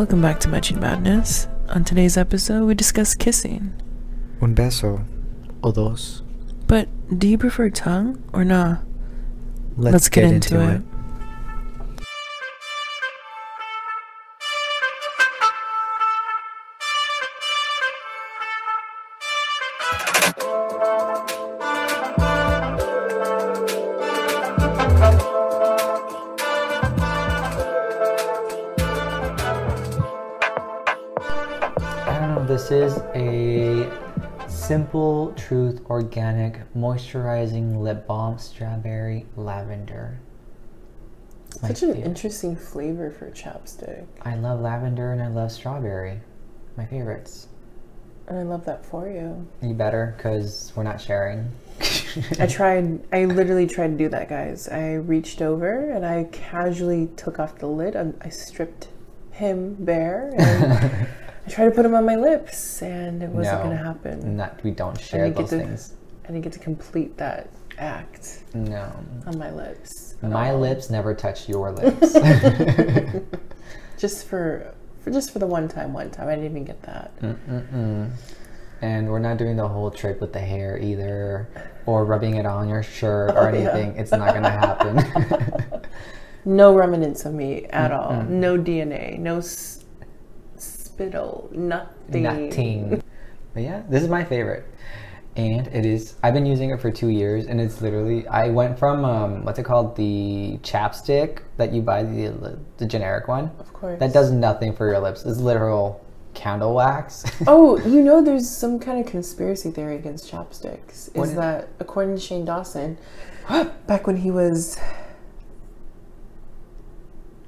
Welcome back to Matching Madness. On today's episode, we discuss kissing. Un beso. O dos. But do you prefer tongue or nah? Let's get into it. I Organic Moisturizing Lip Balm Strawberry Lavender. Such an favorite. interesting flavor for chapstick. I love lavender and I love strawberry. My favorites. And I love that for you. You better, because we're not sharing. I tried, I literally tried to do that, guys. I reached over and I casually took off the lid. and I stripped him bare and I tried to put them on my lips and it wasn't No. going to happen. Not, we don't share those to- things. I didn't get to complete that act No. on my lips. My all. lips never touch your lips. Just for, for just for the one time, one time. I didn't even get that. Mm-mm-mm. And we're not doing the whole trick with the hair either, or rubbing it on your shirt or Oh, yeah. anything. It's not gonna happen. No remnants of me at all. Mm-mm. No DNA. No spittle. Nothing. Nothing. But yeah, this is my favorite. And it is, I've been using it for two years, and it's literally, I went from, um, what's it called? The chapstick that you buy, the, the generic one. Of course. That does nothing for your lips. It's literal candle wax. Oh, you know, there's some kind of conspiracy theory against chapsticks. Is- that according to Shane Dawson, back when he was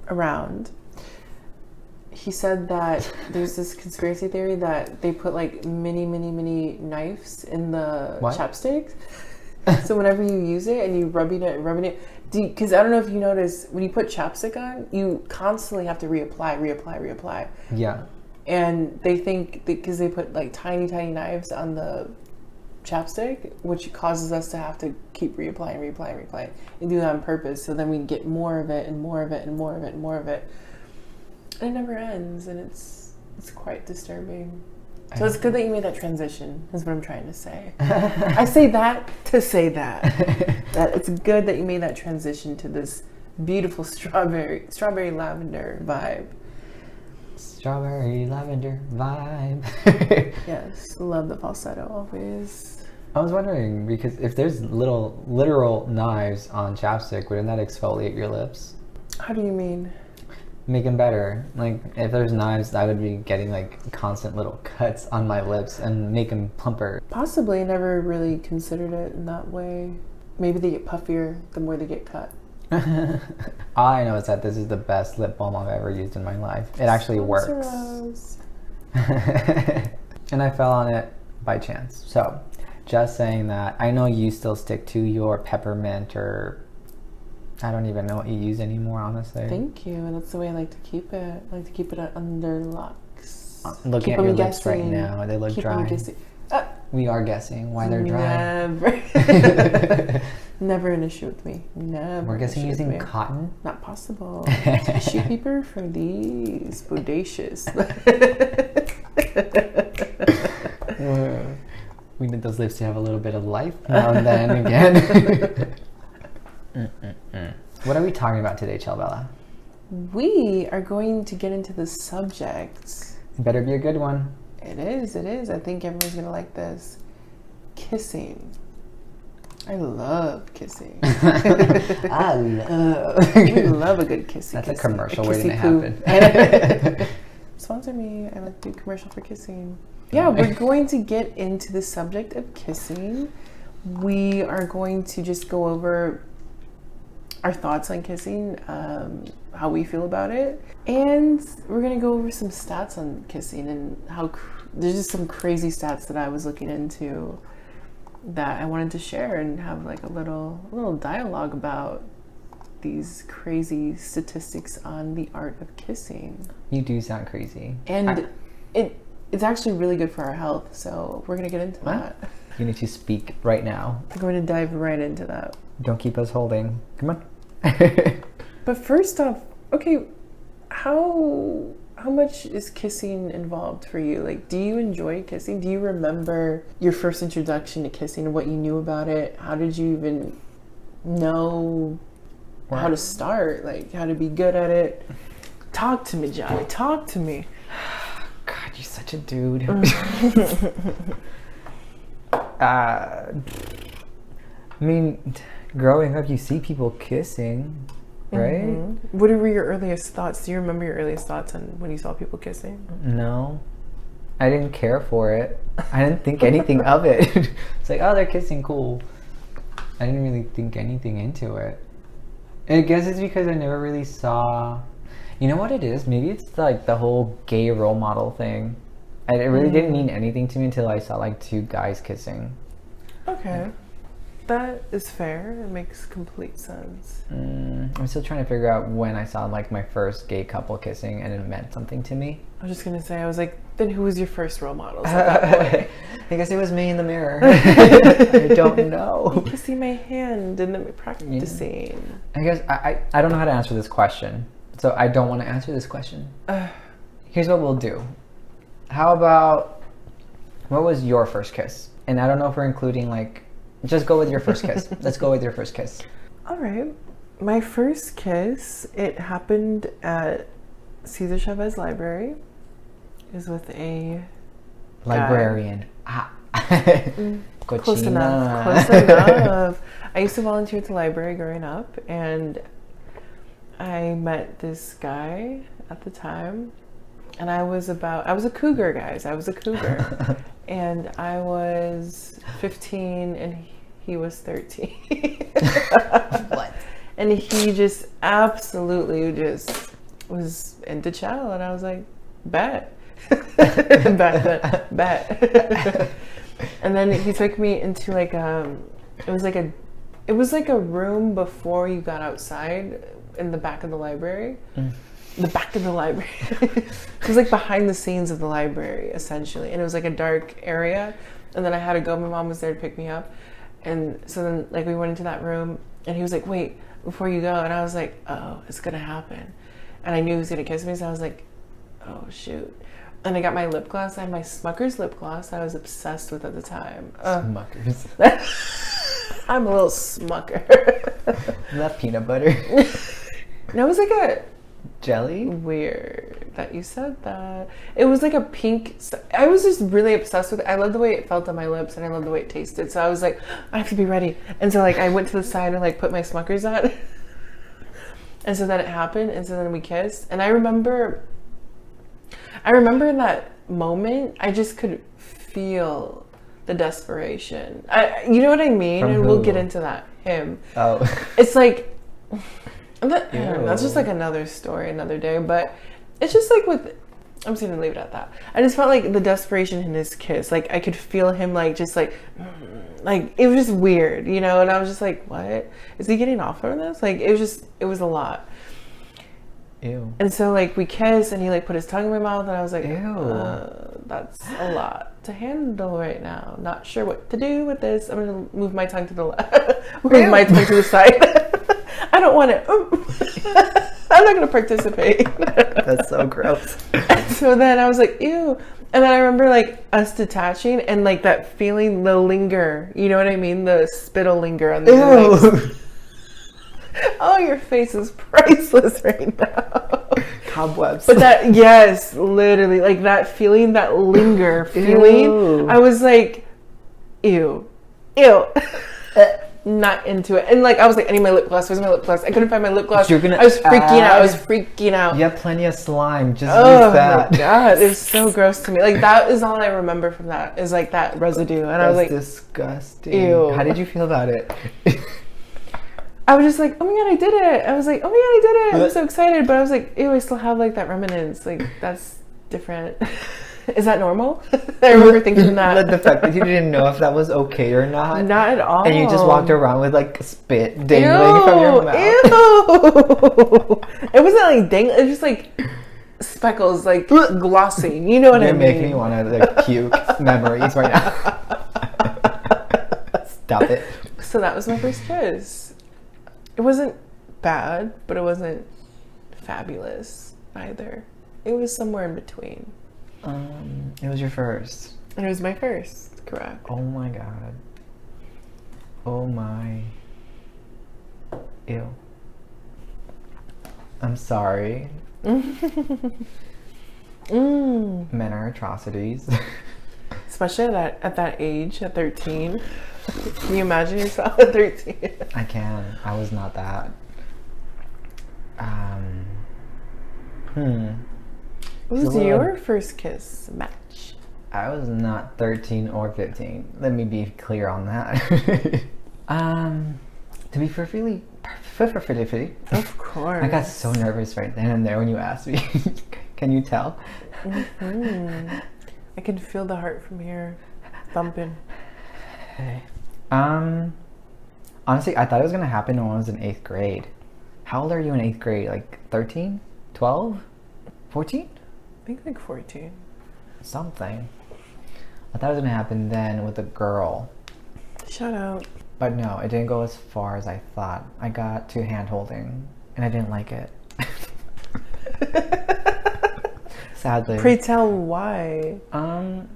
around, he said that there's this conspiracy theory that they put like many, many, many knives in the What? so whenever you use it and you rubbing it, rubbing it, because I don't know if you notice when you put chapstick on, you constantly have to reapply, reapply, reapply yeah. and they think because they put like tiny tiny knives on the chapstick which causes us to have to keep reapplying reapplying reapplying and do that on purpose so then we get more of it and more of it and more of it and more of it it never ends and it's it's quite disturbing so it's good that you made that transition is what i'm trying to say i say that to say that that it's good that you made that transition to this beautiful strawberry strawberry lavender vibe Strawberry lavender vibe. Yes, love the falsetto always. I was wondering because if there's little literal knives on chapstick, wouldn't that exfoliate your lips? How do you mean? Make them better. Like if there's knives, I would be getting like constant little cuts on my lips and make them plumper. Possibly, never really considered it in that way. Maybe they get puffier the more they get cut. All I know is that this is the best lip balm I've ever used in my life. It actually works. and I fell on it by chance. So, just saying that, I know you still stick to your peppermint or I don't even know what you use anymore, honestly. Thank you, and that's the way I like to keep it. I like to keep it under locks. Uh, Looking Keep at your them lips right guessing. now, they look Keep dry. guessing. Ah, We are guessing why they're dry. Never. Never an issue with me. Never. We're guessing using cotton. Not possible. Tissue paper for these bodacious. we need those lips to have a little bit of life now and then again. Mm-mm-mm. What are we talking about today, Chelbella? we are going to get into the subject. It better be a good one. It is, it is. I think everyone's going to like this. Kissing. I love kissing. I love. we love a good kissing. That's a commercial A waiting to happen. Sponsor me. I like to do commercial for kissing. Yeah, we're going to get into the subject of kissing. We are going to just go over our thoughts on kissing, um, how we feel about it, and we're gonna go over some stats on kissing and how cr- there's just some crazy stats that I was looking into that I wanted to share and have like a little little dialogue about these crazy statistics on the art of kissing. You do sound crazy. And I- it it's actually really good for our health, so we're gonna get into What? that. You need to speak right now. We're going to dive right into that. Don't keep us holding. Come on. But first off, okay, how how much is kissing involved for you? Like, do you enjoy kissing? Do you remember your first introduction to kissing and what you knew about it? How did you even know how to start? Like, how to be good at it? Talk to me, Johnny. Talk to me. God, you're such a dude. uh, I mean, growing up, you see people kissing, right? Mhm. What were your earliest thoughts? Do you remember your earliest thoughts on when you saw people kissing? No. I didn't care for it. I didn't think anything of it. it's like, oh, they're kissing, cool. I didn't really think anything into it. And I guess it's because I never really saw. You know what it is? Maybe it's like the whole gay role model thing. And it really didn't mean anything to me until I saw like two guys kissing. Okay. That is fair. It makes complete sense. Mm, I'm still trying to figure out when I saw like my first gay couple kissing and it meant something to me. I was just gonna say, I was like, then who was your first role models at that point? I guess it was me in the mirror. I don't know. Kissing my hand and then practicing. I guess I, I, I don't know how to answer this question. So I don't want to answer this question. Uh, Here's what we'll do. How about what was your first kiss? And I don't know if we're including like just go with your first kiss. Let's go with your first kiss. all right. My first kiss, it happened at Cesar Chavez Library. It was with a Librarian. Ah. close enough. Close enough. I used to volunteer at the library growing up, and I met this guy at the time, and I was about I was a cougar, guys. I was a cougar, and I was 15, and he, was 13. what? And he just absolutely just was into chow, and I was like, bet. Back then, bet. and then he took me into like um, it was like a, it was like a room before you got outside in the back of the library. The back of the library. it was like behind the scenes of the library, essentially, and it was like a dark area. And then I had to go. My mom was there to pick me up, and so then like we went into that room, and he was like, "Wait, before you go," and I was like, "Oh, it's gonna happen," and I knew he was gonna kiss me, so I was like, "Oh shoot." And I got my lip gloss. I had my Smucker's lip gloss. I was obsessed with at the time. Smuckers. I'm a little smucker. that peanut butter. no, it was like a Jelly? weird that you said that. It was like a pink. I was just really obsessed with it. I loved the way it felt on my lips, and I loved the way it tasted. So I was like, I have to be ready. And so like I went to the side and like put my Smuckers on. and so then it happened, and so then we kissed. And I remember, I remember in that moment, I just could feel the desperation. I, you know what I mean? From and we'll get into that. Him. Oh. It's like that, that's just like another story, another day. But it's just like with I'm just gonna leave it at that. I just felt like the desperation in his kiss. Like I could feel him like just like mm, like it was just weird, you know. And I was just like, what is he getting off on this? Like it was just it was a lot. Ew. And so like we kissed, and he like put his tongue in my mouth, and I was like, Ew. uh, that's a lot to handle right now. Not sure what to do with this. I'm gonna move my tongue to the left, move my tongue to the side. I don't want it. I'm not gonna participate. That's so gross. So then I was like, ew. And then I remember like us detaching and like that feeling, the linger. You know what I mean? The spittle linger on the. Ew. Oh, your face is priceless right now. Cobwebs. But that, yes, literally, like that feeling, that linger feeling. Ew. I was like, ew, ew. Eh. Not into it. And like, I was like, I need my lip gloss. Where's my lip gloss? I couldn't find my lip gloss. You're gonna I was freaking out. I was freaking out. you have plenty of slime. Just Oh use that. my god, it was so gross to me. Like that is all I remember from that is like that residue, and I was That's like, disgusting. Ew. How did you feel about it? I was just like, oh my god, I did it. I was like, oh my god, I did it. I'm so excited, but I was like, ew, I still have like that remnants. Like that's different. is that normal? I remember thinking that. the fact that you didn't know if that was okay or not. Not at all. And you just walked around with like spit dangling from your mouth. Ew. it wasn't like dang. It was just like speckles, like glossing. You know what I mean? You mean? make me want to like puke memories right now. Stop it. So that was my first kiss. It wasn't bad, but it wasn't fabulous either. It was somewhere in between. Um, it was your first. It was my first, correct. Oh my god. Oh my. Ew. I'm sorry. Mm. Men are atrocities. Especially at that, at that age, at 13. Can you imagine yourself at 13? I can. I was not that. Um. Hmm. What was your first kiss match? I was not 13 or 15. Let me be clear on that. um, to be perfectly, perfectly, Of course. I got so nervous right then and there when you asked me. Can you tell? Mm. I can feel the heart from here thumping. Um, honestly, I thought it was gonna happen when I was in eighth grade. How old are you in eighth grade? Like 13? 12? 14? I think like 14. Something. I thought it was gonna happen then with a girl. Shout out. But no, it didn't go as far as I thought. I got to hand holding and I didn't like it. Sadly. Pray tell why. um,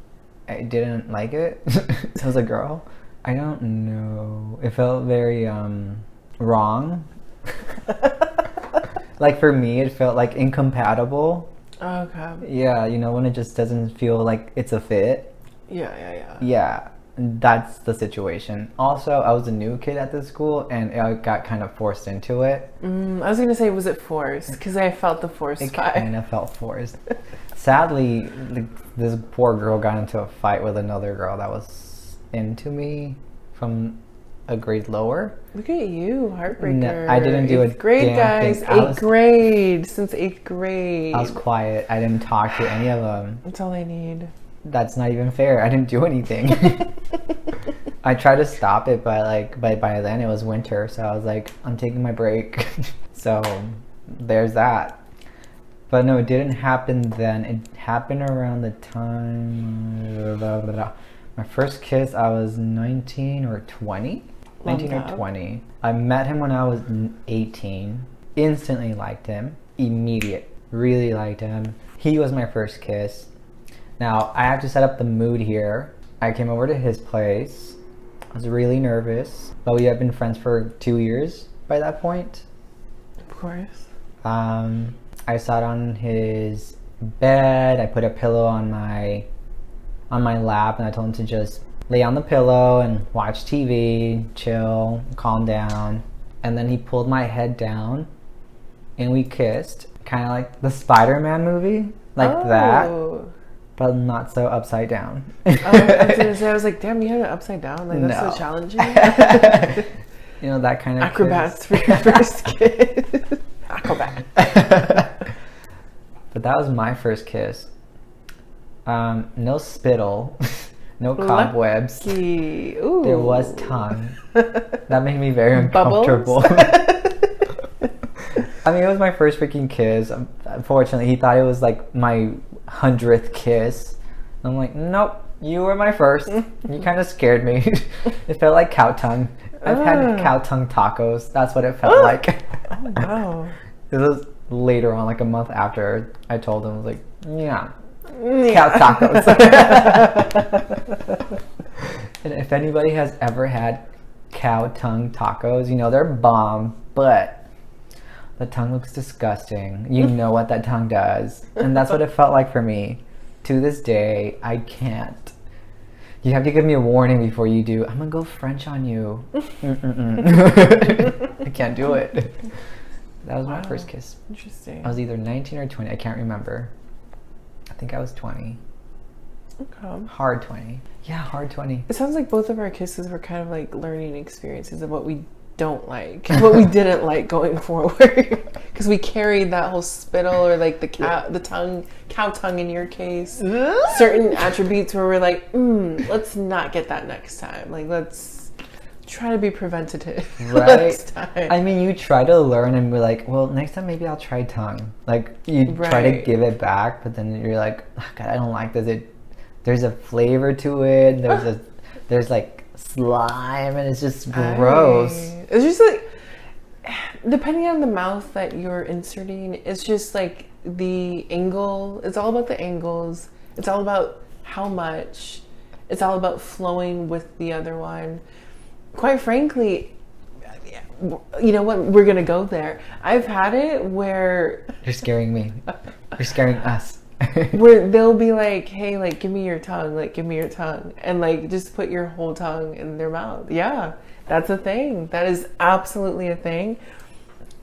I didn't like it. it was a girl. I don't know. It felt very um wrong. like for me, it felt like incompatible. Okay. Yeah, you know when it just doesn't feel like it's a fit. Yeah, yeah, yeah. Yeah, that's the situation. Also, I was a new kid at the school and I got kind of forced into it. Mm, I was gonna say, was it forced? Because I felt the force It vibe. kind of felt forced. Sadly, the, this poor girl got into a fight with another girl that was into me from a grade lower. Look at you, heartbreaker. I didn't do a eighth grade, damn guys. thing. Eighth was- grade since eighth grade. I was quiet. I didn't talk to any of them. That's all I need. That's not even fair. I didn't do anything. I tried to stop it, but like, by by then it was winter, so I was like, I'm taking my break. so there's that. But no, it didn't happen then. It happened around the time. blah, blah, blah. My first kiss, I was 19 or 20. 19 or 20. I met him when I was 18. Instantly liked him. Immediate. Really liked him. He was my first kiss. Now, I have to set up the mood here. I came over to his place. I was really nervous, but we had been friends for two years by that point. Of course. Um, I sat on his bed. I put a pillow on my on my lap, and I told him to just lay on the pillow and watch TV, chill, calm down. And then he pulled my head down, and we kissed, kind of like the Spider-Man movie, like that, Oh. but not so upside down. Oh, I was gonna say, I was like, damn, you had it upside down. Like that's No. so challenging. you know that kind of Acrobats for your first kiss. Acrobat. but that was my first kiss. Um, no spittle, no cobwebs. Lucky. Ooh. There was tongue. That made me very uncomfortable. I mean, it was my first freaking kiss. Um, Unfortunately, he thought it was like my hundredth kiss. I'm like, nope, you were my first. You kind of scared me. it felt like cow tongue. I've had Ah. cow tongue tacos. That's what it felt like. Oh, wow. This was later on, like a month after I told him, I was like, yeah, Yeah. cow tacos. and if anybody has ever had cow tongue tacos, you know they're bomb, but the tongue looks disgusting. You know what that tongue does. And that's what it felt like for me. To this day, I can't. You have to give me a warning before you do. I'm gonna go French on you. I can't do it. That was my first kiss. Interesting. I was either 19 or 20. I can't remember. I think I was 20. Okay. Hard 20. Yeah, hard 20. It sounds like both of our kisses were kind of like learning experiences of what we don't like, what we didn't like going forward, because we carried that whole spittle or like the cow, the tongue, cow tongue in your case, certain attributes where we're like, mm, let's not get that next time. Like let's try to be preventative Right. I mean, you try to learn and be like, well, next time maybe I'll try tongue. Like, you try to give it back, but then you're like, "Ah, God, I don't like this. It, there's a flavor to it. There's a, there's like slime, and it's just gross. I- It's just like depending on the mouth that you're inserting, it's just like the angle. It's all about the angles. It's all about how much. It's all about flowing with the other one. Quite frankly, you know what? We're gonna go there. I've had it where You're scaring me. You're scaring us. where they'll be like, "Hey, like, give me your tongue, like, give me your tongue," and like, just put your whole tongue in their mouth. Yeah, that's a thing. That is absolutely a thing.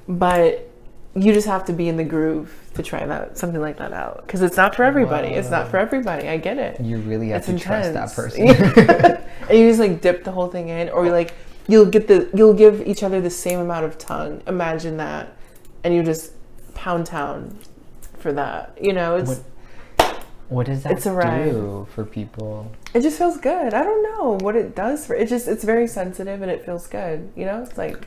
But you just have to be in the groove to try that something like that out because it's not for everybody. It's not for everybody. I get it. you really have It's to trust that person. and you just like dip the whole thing in, or like you'll get the you'll give each other the same amount of tongue. Imagine that, and you just pound town for that. You know, it's what does that It's a ride. do for people? it just feels good. I don't know what it does for it. Just it's very sensitive and it feels good. You know, it's like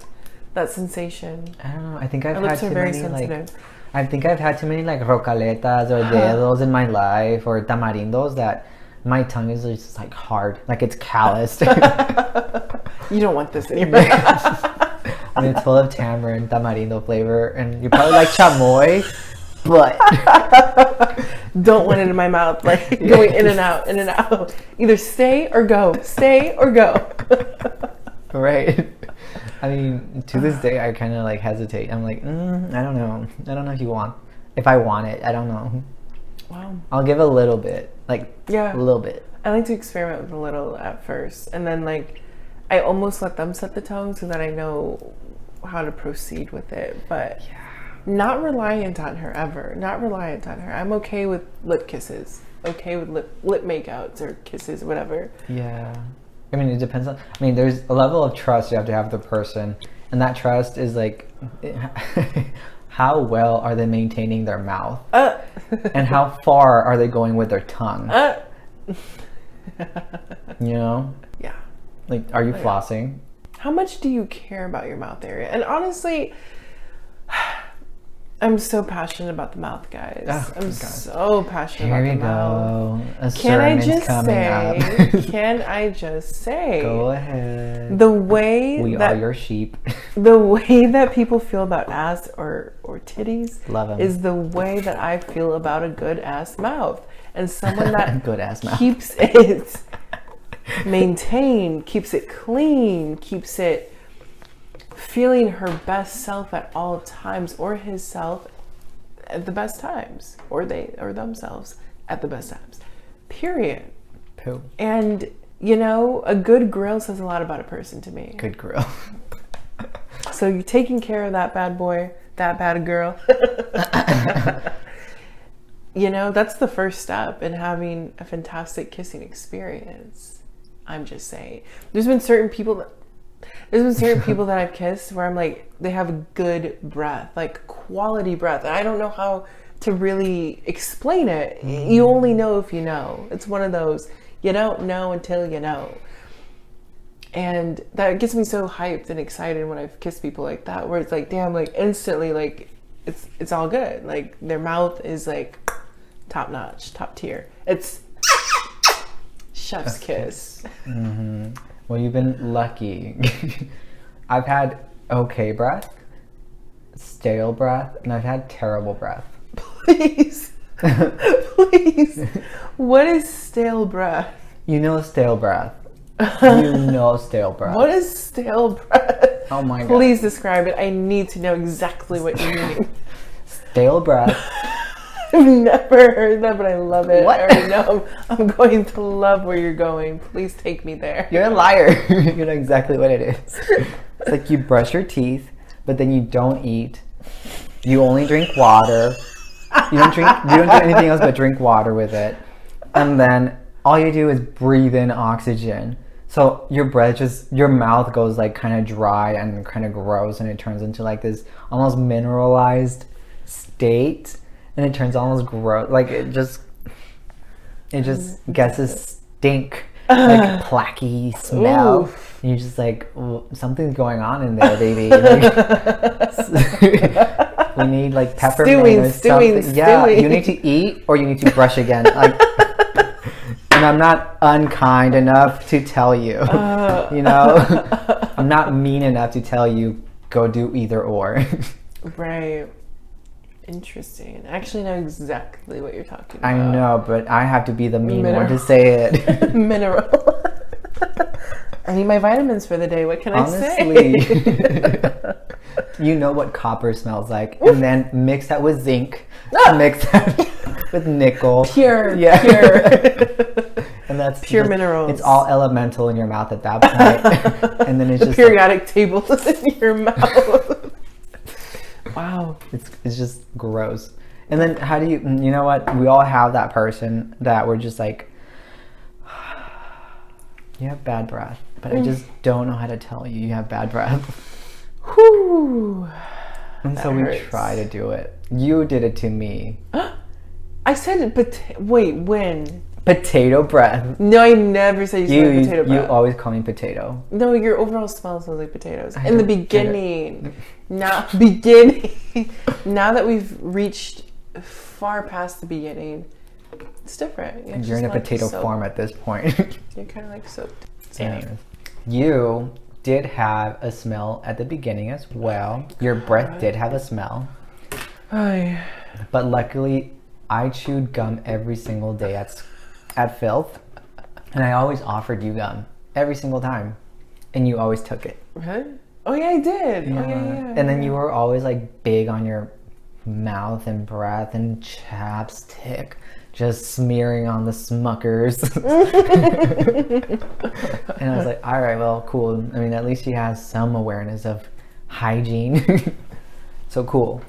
that sensation. I don't know. I think I've Our had lips too are very many like sensitive. I think I've had too many like rocaletas or dedos in my life or tamarindos that my tongue is just like hard, like it's calloused. you don't want this anymore. I mean, it's full of tamarind, tamarindo flavor, and you probably like chamoy, but don't want it in my mouth, like going in and out, in and out. Either stay or go. Stay or go. right. I mean, to this day, I kind of like hesitate. I'm like, mm, I don't know. I don't know if you want, if I want it. I don't know. wow. I'll give a little bit, like Yeah. a little bit. I like to experiment with a little at first, and then like I almost let them set the tone so that I know how to proceed with it. But not reliant on her ever. Not reliant on her. I'm okay with lip kisses. Okay with lip lip makeouts or kisses, whatever. Yeah. I mean, it depends on. I mean, there's a level of trust you have to have with the person, and that trust is like, how well are they maintaining their mouth, Uh, and how far are they going with their tongue? uh. You know, yeah. like, are you flossing? How much do you care about your mouth area? And honestly, I'm so passionate about the mouth, guys. Oh, I'm God. so passionate Here about the mouth. go. A Can I just say? can I just say? go ahead. The way we that are your sheep. the way that people feel about ass or or titties Love 'em. is the way that I feel about a good ass mouth and someone that Good ass mouth. keeps it maintained, keeps it clean, keeps it feeling her best self at all times or his self at the best times or they or themselves at the best times. Period. Poo. And you know, a good grill says a lot about a person to me. Good grill. So you're taking care of that bad boy, that bad girl. you know, that's the first step in having a fantastic kissing experience. I'm just saying. There's been certain people that there's been certain people that I've kissed where I'm like they have good breath, like quality breath. And I don't know how to really explain it. You mm. only know if you know. It's one of those you don't know until you know and that gets me so hyped and excited when I've kissed people like that, where it's like, damn, like instantly, like it's it's all good. Like their mouth is like top notch, top tier. It's chef's kiss. Mm-hmm. Well, you've been lucky. I've had okay breath, stale breath, and I've had terrible breath. Please, please, what is stale breath? You know stale breath. you know stale breath. What is stale breath? Oh my god. Please describe it. I need to know exactly what you mean. Stale breath. I've never heard that, but I love it. What? I already know I'm, I'm going to love where you're going. Please take me there. You're a liar. you know exactly what it is. It's like you brush your teeth, but then you don't eat. You only drink water. You don't drink. You don't do anything else but drink water with it, and then all you do is breathe in oxygen. So your breath just your mouth goes like kind of dry and kind of gross, and it turns into like this almost mineralized state, and it turns almost gross. Like it just, it just gets this stink, like placky smell. Oof. And you're just like, "Well, something's going on in there, baby. Like, we need like peppermint Stewing, or stewing, something. Yeah, stewing. you need to eat or you need to brush again. Like, and I'm not unkind enough to tell you. Uh. you know, I'm not mean enough to tell you go do either or. Right. Interesting. I actually know exactly what you're talking about. I know, but I have to be the mean one to say it. Mineral. I need my vitamins for the day. What can I say? Honestly, you know what copper smells like, and then mix that with zinc, ah! mix that with nickel. pure, Yeah. pure. and that's Pure just- minerals. It's all elemental in your mouth at that point, and then it's the just like, periodic tables in your mouth. Wow. it's it's just gross. And then how do you? You know what? We all have that person that we're just like, you have bad breath, but Mm. I just don't know how to tell you you have bad breath. Whew. And That so we hurts. try to do it. You did it to me. I said, it, but wait, when? Potato breath. No, I never say you You smell you, potato breath. you always call me potato. no, your overall smell smells like potatoes. I In the don't get it. beginning. Now, beginning. now that we've reached far past the beginning, it's different. You actually You're in a potato soap. form at this point. You're kind of like soaked. So, Anyways, you did have a smell at the beginning as well. Your breath did have a smell, Ay. but luckily, I chewed gum every single day at s- at Filth, and I always offered you gum every single time, and you always took it. Really? Oh yeah, I did. Oh yeah, yeah. And then you were always like big on your mouth and breath and chapstick, just smearing on the smuckers. and I was like, all right, well, cool. I mean, at least she has some awareness of hygiene. so cool.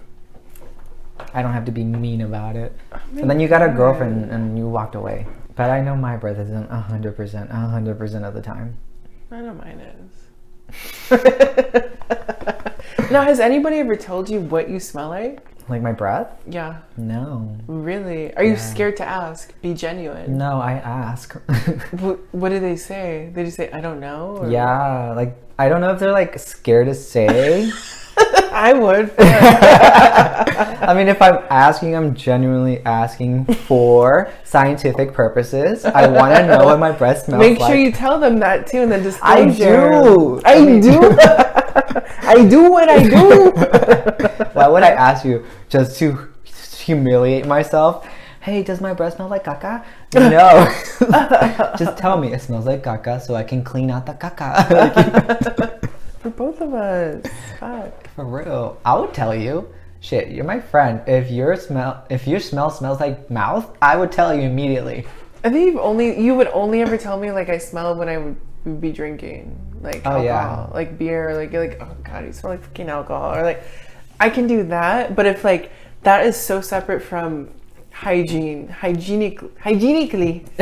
I don't have to be mean about it. and then you got a girlfriend and you walked away. But I know my breath isn't 100%, 100% of the time. I know mine is. now, has anybody ever told you what you smell like? Like my breath? Yeah. No. Really? Are you scared to ask? Be genuine. No, I ask. What, what do they say? They just say, I don't know? or- yeah, like I don't know if they're like scared to say. I would. I mean, if I'm asking, I'm genuinely asking for scientific purposes. I want to know what my breast smells like. Make like. sure you tell them that too in the I do. I, I mean- do. I do what I do. Why would I ask you just to humiliate myself? Hey, does my breast smell like caca? No. just tell me it smells like caca so I can clean out the caca. For both of us. Fuck. For real, I would tell you. Shit, you're my friend. If your smell, if your smell smells like mouth, I would tell you immediately. I think you've only you would only ever tell me like I smell when I would, be drinking like Oh, alcohol, yeah. like beer, like you're like oh god, you smell like fucking alcohol, or like I can do that, but if like that is so separate from hygiene, hygienic, hygienically,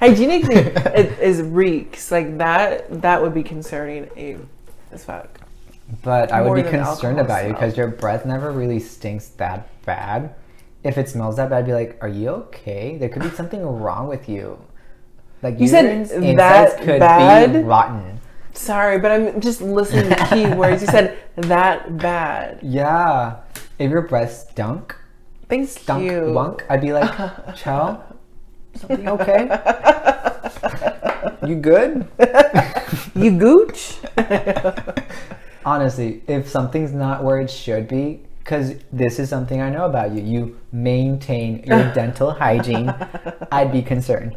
hygienically, it is reeks like that. That would be concerning a as fuck. But I would be concerned about you because your breath never really stinks that bad. If it smells that bad, I'd be like, "Are you okay? There could be something wrong with you." Like You said that could be bad? rotten. Sorry, but I'm just listening to the keywords. You said that bad. Yeah, if your breath stunk, Thank stunk you. wunk, I'd be like, "Chow, something okay? you good?" You gooch. Honestly, if something's not where it should be, because this is something I know about you, you maintain your dental hygiene, I'd be concerned.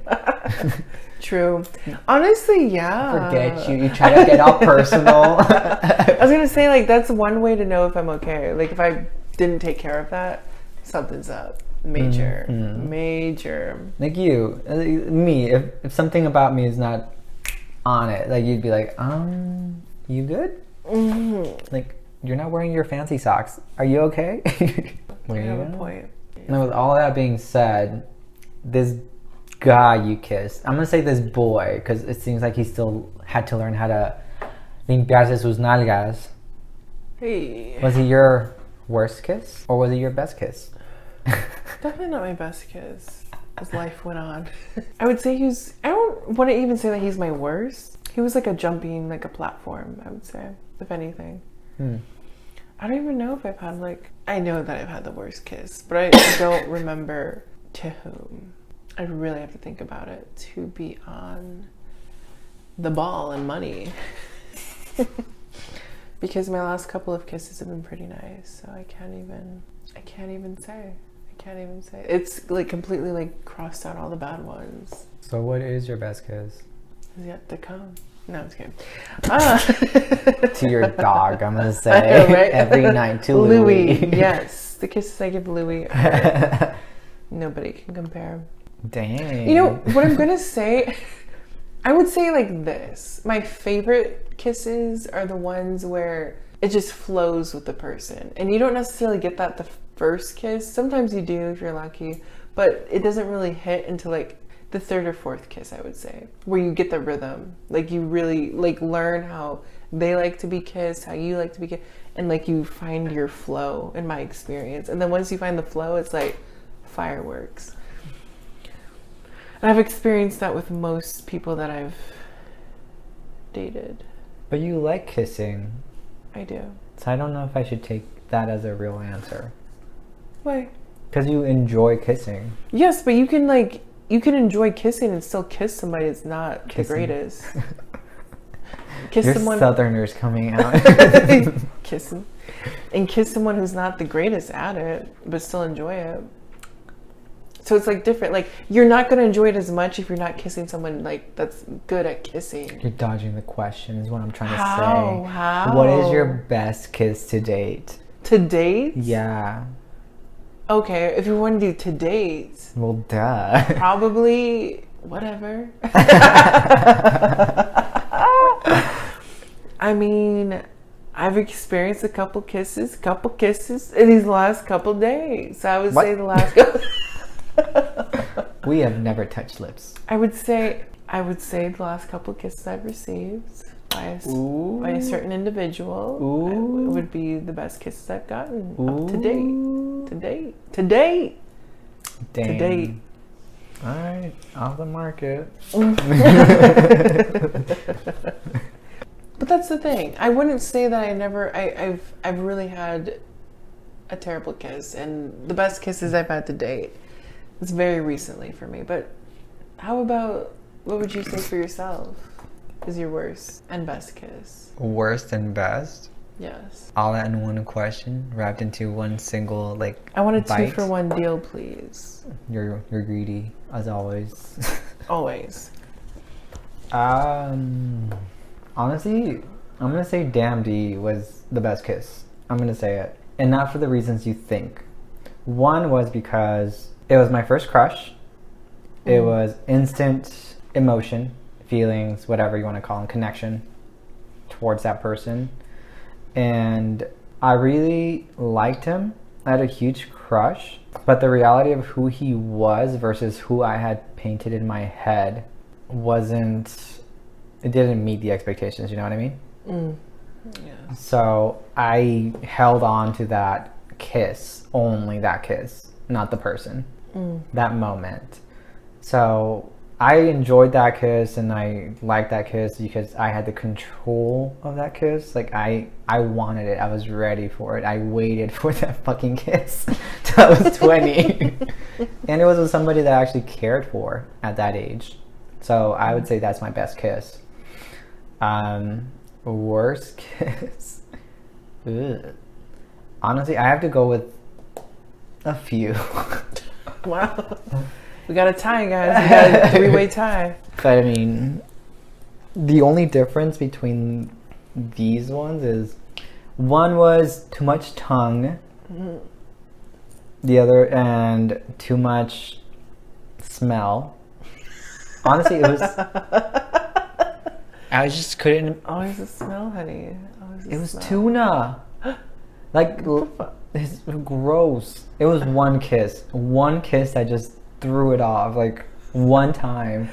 True. Honestly, yeah. Forget you. You try to get all personal. I was gonna say like that's one way to know if I'm okay. Like if I didn't take care of that, something's up. Major, Mm-hmm. major. like you, uh, me. If, if something about me is not on it, like you'd be like, um, you good? Mm-hmm. Like you're not wearing your fancy socks. Are you okay? You have a point. Now, with all that being said, this guy you kissed, I'm gonna say this boy because it seems like he still had to learn how to limpiarse sus nalgas. Hey, Was he your worst kiss or was it your best kiss? definitely not my best kiss. As life went on, I would say he's. I don't want to even say that he's my worst. He was like a jumping, like a platform. I would say, if anything. Hmm. I don't even know if I've had like I know that I've had the worst kiss, but I, I don't remember to whom. I really have to think about it to be on the ball and money. because my last couple of kisses have been pretty nice, so I can't even I can't even say. Can't even say. It's like completely like crossed out all the bad ones. So, what is your best kiss? Is yet to come. No, I'm just kidding. Ah. to your dog, I'm gonna say know, right? every night to Louis. Louis. yes, the kisses I give Louis, are- nobody can compare. Dang. You know what I'm gonna say? I would say like this. My favorite kisses are the ones where it just flows with the person, and you don't necessarily get that the first kiss. Sometimes you do if you're lucky, but it doesn't really hit until like the third or fourth kiss. I would say where you get the rhythm, like you really like learn how they like to be kissed, how you like to be kissed, and like you find your flow. In my experience, and then once you find the flow, it's like fireworks. And I've experienced that with most people that I've dated. But you like kissing, I do. so I don't know if I should take that as a real answer. Why? Because you enjoy kissing. Yes, but you can like you can enjoy kissing and still kiss somebody that's not Kissing. the greatest. Kiss Your someone Southerners coming out. kissing. And kiss someone who's not the greatest at it, but still enjoy it. So it's like different. Like you're not gonna enjoy it as much if you're not kissing someone like that's good at kissing. You're dodging the question, is what I'm trying to say. How? What is your best kiss to date? to date? Yeah. Okay, if you want to do to date, Well, duh. probably whatever. I mean, I've experienced a couple kisses, couple kisses in these last couple days. I would What? say the last couple. we have never touched lips. I would say I would say the last couple kisses I've received by a, by a certain individual I- Ooh. would be the best kisses I've gotten up to date. To date. To date. Dang. date. All right, off the market. But that's the thing. I wouldn't say that I never. I, I've I've really had a terrible kiss, and the best kisses I've had to date. It's very recently for me. But how about what would you say for yourself is your worst and best kiss? Worst and best. Yes. All that in one question, wrapped into one single like. I want a two for one deal, please. You're you're greedy as always. Always. um, honestly, I'm gonna say "Damn D" was the best kiss. I'm gonna say it, and not for the reasons you think. One was because it was my first crush. It Mm. was instant emotion, feelings, whatever you want to call them, connection towards that person. And I really liked him. I had a huge crush. But the reality of who he was versus who I had painted in my head wasn't, it didn't meet the expectations, you know what I mean? Mm. Yeah. So I held on to that kiss, only that kiss, not the person, Mm. that moment. So I enjoyed that kiss and I liked that kiss because I had the control of that kiss. Like I, I wanted it. I was ready for it. I waited for that fucking kiss till I was 20. and it was with somebody that I actually cared for at that age. So I would say that's my best kiss. Um, worst kiss. Ugh. Honestly, I have to go with a few. Wow. We got a tie, guys. We got a three way tie. but I mean, the only difference between these ones is one was too much tongue, the other and too much smell. Honestly, it was. I just couldn't Always a smell, honey. Always It was smell. tuna. Like, it's gross. It was one kiss. One kiss that just threw it off, like, one time.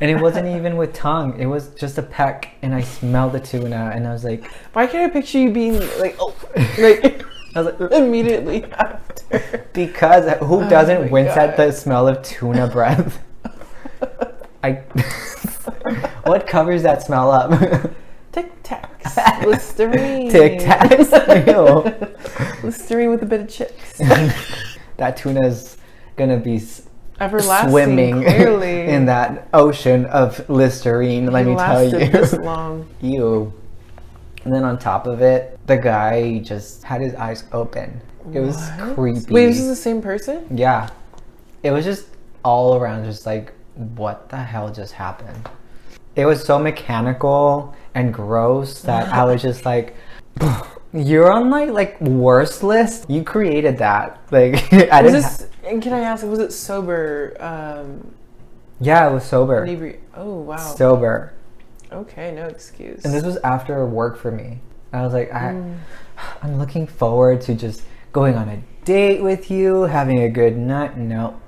And it wasn't even with tongue. It was just a peck, and I smelled the tuna, and I was like, Why can't I picture you being like, oh, like I was like, immediately after? because who Oh doesn't wince at the smell of tuna breath? I. what covers that smell up? Tic Tacs, Listerine, Tic Tacs. Listerine with a bit of chips. that tuna's gonna be Everlasting, swimming clearly. in that ocean of Listerine. Let me tell you. this long. Ew. And then on top of it, the guy just had his eyes open. It was What? creepy. Wait, this is the same person? Yeah. It was just all around, just like, what the hell just happened? It was so mechanical and gross that I was just like, you're on my like worst list. You created that. Like, I Was didn't. this, and can I ask, was it sober? Um, yeah, it was sober. inebri- oh, wow. Sober. okay, no excuse. And this was after work for me. I was like, I, Mm. I'm looking forward to just going on a date with you, having a good night. No.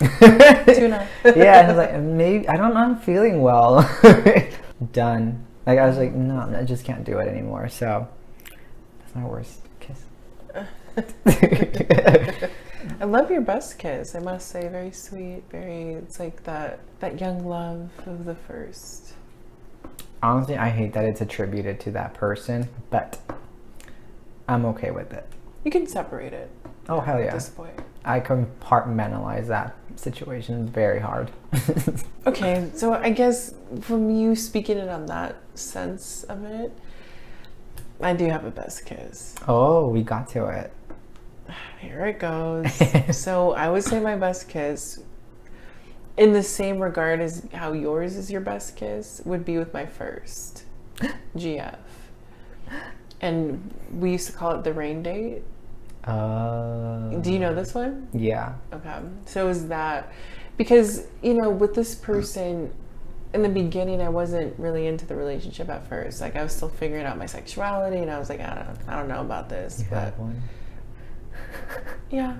Tuna. yeah, I was like, maybe I don't know. I'm feeling well. Done. Like I was like, no, I just can't do it anymore. So my worst kiss. I love your best kiss. I must say, very sweet. Very. It's like that that young love of the first. Honestly, I hate that it's attributed to that person, but I'm okay with it. You can separate it Oh hell yeah! at this point. I compartmentalize that situation very hard. Okay, so I guess from you speaking it on that sense of it, I do have a best kiss. oh, we got to it. Here it goes. so I would say my best kiss, in the same regard as how yours is your best kiss, would be with my first GF. And we used to call it the rain date. Uh, Do you know this one? Yeah. Okay. So is that because, you know, with this person in the beginning I wasn't really into the relationship at first. Like I was still figuring out my sexuality and I was like, I don't I don't know about this. You But one. yeah.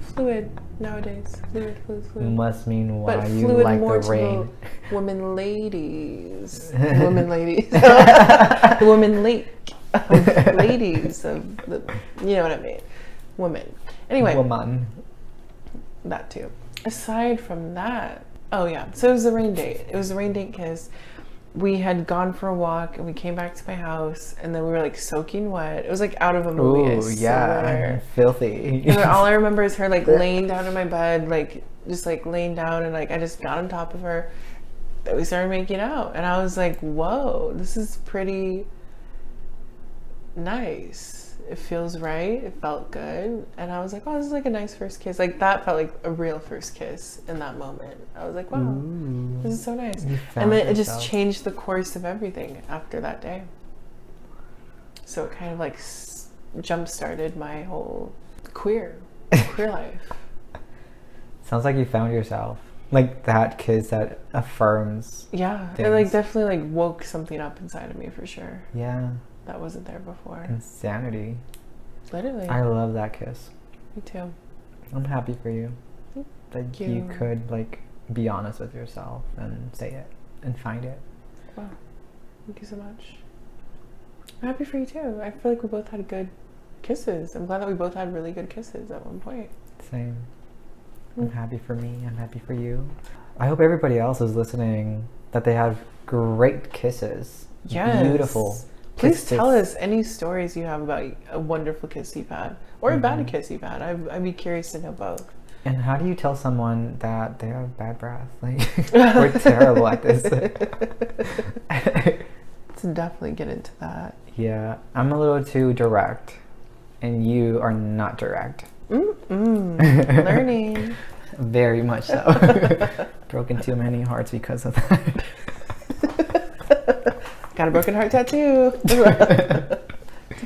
Fluid nowadays. Fluid, fluid, fluid. Must mean why but you like more the rain. the women ladies. women ladies. the women lake ladies of the you know what I mean. Women. Anyway. Woman. that too. Aside from that, oh yeah, so it was the rain date. It was the rain date kiss. We had gone for a walk and we came back to my house and then we were like soaking wet. It was like out of a movie. I Ooh, yeah. Filthy. And all I remember is her like laying down in my bed, like just like laying down and like I just got on top of her. That we started making out and I was like, whoa, this is pretty nice. It feels right. It felt good. And I was like, oh, this is like a nice first kiss. Like that felt like a real first kiss in that moment. I was like, wow, Ooh. this is so nice. And then it just changed the course of everything after that day. So it kind of like s- jump started my whole queer queer life. Sounds like you found yourself. Like that kiss that affirms. Yeah, it like definitely like woke something up inside of me for sure. Yeah. That wasn't there before. Insanity. Literally, I love that kiss. me too. I'm happy for you. That you. you. could like be honest with yourself and say it and find it. Wow, thank you so much. I'm happy for you too. I feel like we both had good kisses. I'm glad that we both had really good kisses at one point. Same. I'm Mm. happy for me. I'm happy for you. I hope everybody else is listening that they have great kisses. Yes. Beautiful. Please tell us any stories you have about a wonderful kiss you've had or a bad Mhm. kiss you've had. I'd, I'd be curious to know both. And how do you tell someone that they have bad breath? Like we're terrible at this. To definitely get into that. yeah, I'm a little too direct, and you are not direct. Mm-mm. Learning. Very much so. Broken too many hearts because of that. Got a broken heart tattoo to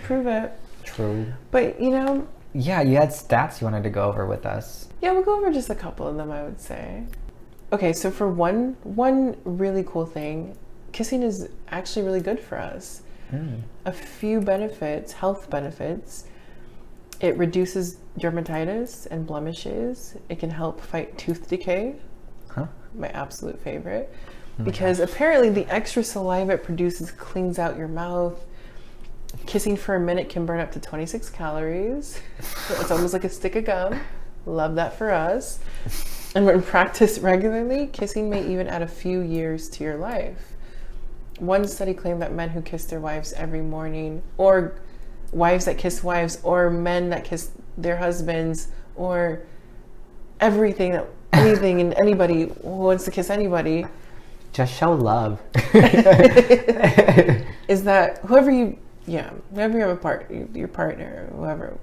prove it. True. But you know, Yeah, you had stats you wanted to go over with us. yeah, we'll go over just a couple of them. I would say. Okay, so for one, one really cool thing, kissing is actually really good for us. Mm. A few benefits, health benefits. It reduces dermatitis and blemishes. It can help fight tooth decay, Huh? my absolute favorite. Because apparently the extra saliva it produces cleans out your mouth. Kissing for a minute can burn up to 26 calories. it's almost like a stick of gum. Love that for us. And when practiced regularly, kissing may even add a few years to your life. One study claimed that men who kiss their wives every morning, or wives that kiss wives, or men that kiss their husbands, or everything anything and anybody who wants to kiss anybody, Just show love. is that whoever you yeah, whoever you have a part, your partner, whoever.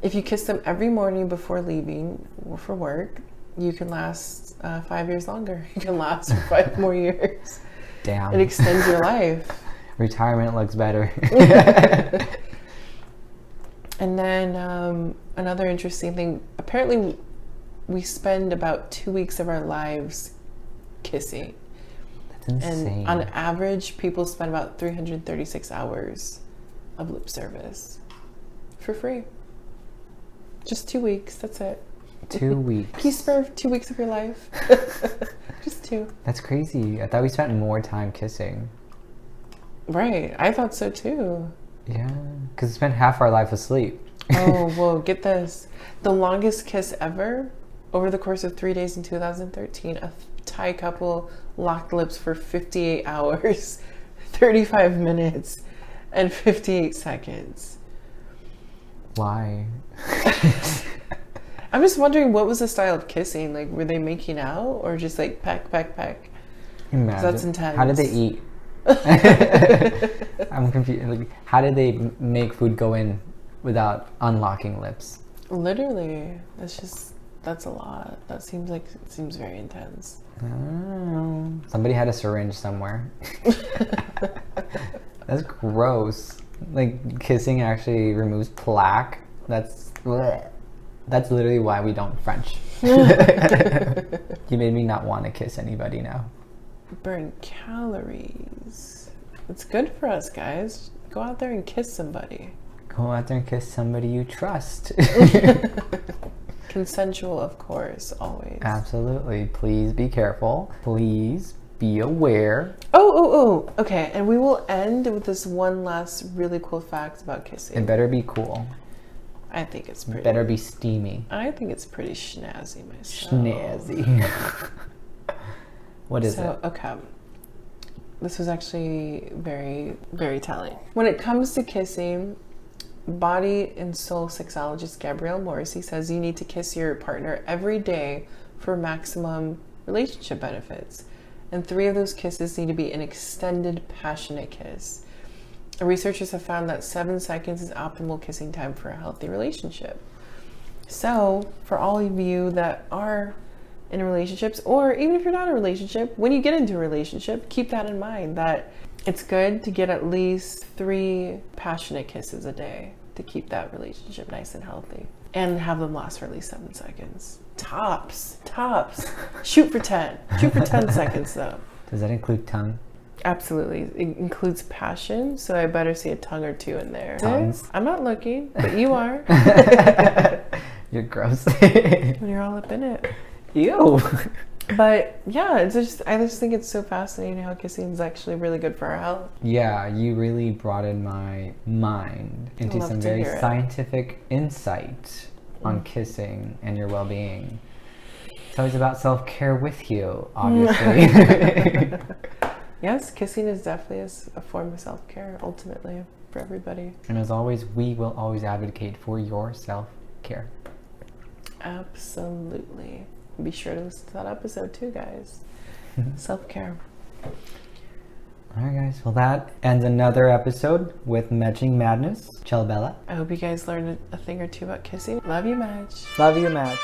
If you kiss them every morning before leaving for work, you can last uh, five years longer. You can last five more years. Damn. It extends your life. Retirement looks better. And then um, another interesting thing apparently, we spend about two weeks of our lives kissing. And on average, people spend about 336 hours of lip service for free. Just two weeks, that's it. Two weeks. You spare two weeks of your life? Just two. That's crazy. I thought we spent more time kissing. Right, I thought so too. Yeah, because we spent half our life asleep. Oh, well, get this. The longest kiss ever, over the course of three days in 2013, a Thai couple locked lips for 58 hours, 35 minutes, and 58 seconds. Why? I'm just wondering what was the style of kissing? Like, were they making out or just like peck, peck, peck? Imagine. That's intense. How did they eat? I'm confused. Like, how did they make food go in without unlocking lips? Literally, that's just that's a lot. That seems like it seems very intense. I don't know. Somebody had a syringe somewhere. That's gross. Like kissing actually removes plaque. That's bleh. that's literally why we don't French. you made me not want to kiss anybody now. Burn calories. It's good for us, guys. Go out there and kiss somebody. Go out there and kiss somebody you trust. Consensual, of course, always. Absolutely. Please be careful. Please be aware. Oh, oh, oh. Okay, and we will end with this one last really cool fact about kissing. It better be cool. I think it's pretty. Better be steamy. I think it's pretty snazzy myself. Snazzy. what is so, it? okay. This was actually very, very telling. When it comes to kissing, body and soul sexologist Gabrielle Morrissey says you need to kiss your partner every day for maximum relationship benefits. And three of those kisses need to be an extended, passionate kiss. Researchers have found that seven seconds is optimal kissing time for a healthy relationship. So, for all of you that are in relationships, or even if you're not in a relationship, when you get into a relationship, keep that in mind that it's good to get at least three passionate kisses a day to keep that relationship nice and healthy and have them last for at least seven seconds. Tops, tops. Shoot for 10. Shoot for 10 seconds though. Does that include tongue? Absolutely. It includes passion, so I better see a tongue or two in there. Tongues. I'm not looking, but you are. You're gross. when you're all up in it. Ew. But yeah, it's just I just think it's so fascinating how kissing is actually really good for our health. Yeah, you really broadened my mind into some very scientific insight on mm. kissing and your well being. It's always about self care with you, mm. obviously. Yes, kissing is definitely a form of self care ultimately for everybody. and as always, we will always advocate for your self care. Absolutely. Be sure to listen to that episode too, guys. Mm-hmm. self care. All right, guys. Well, that ends another episode with Matching Madness. Ciao, Bella. I hope you guys learned a- thing or two about kissing. Love you, Madge. Love you, Matt.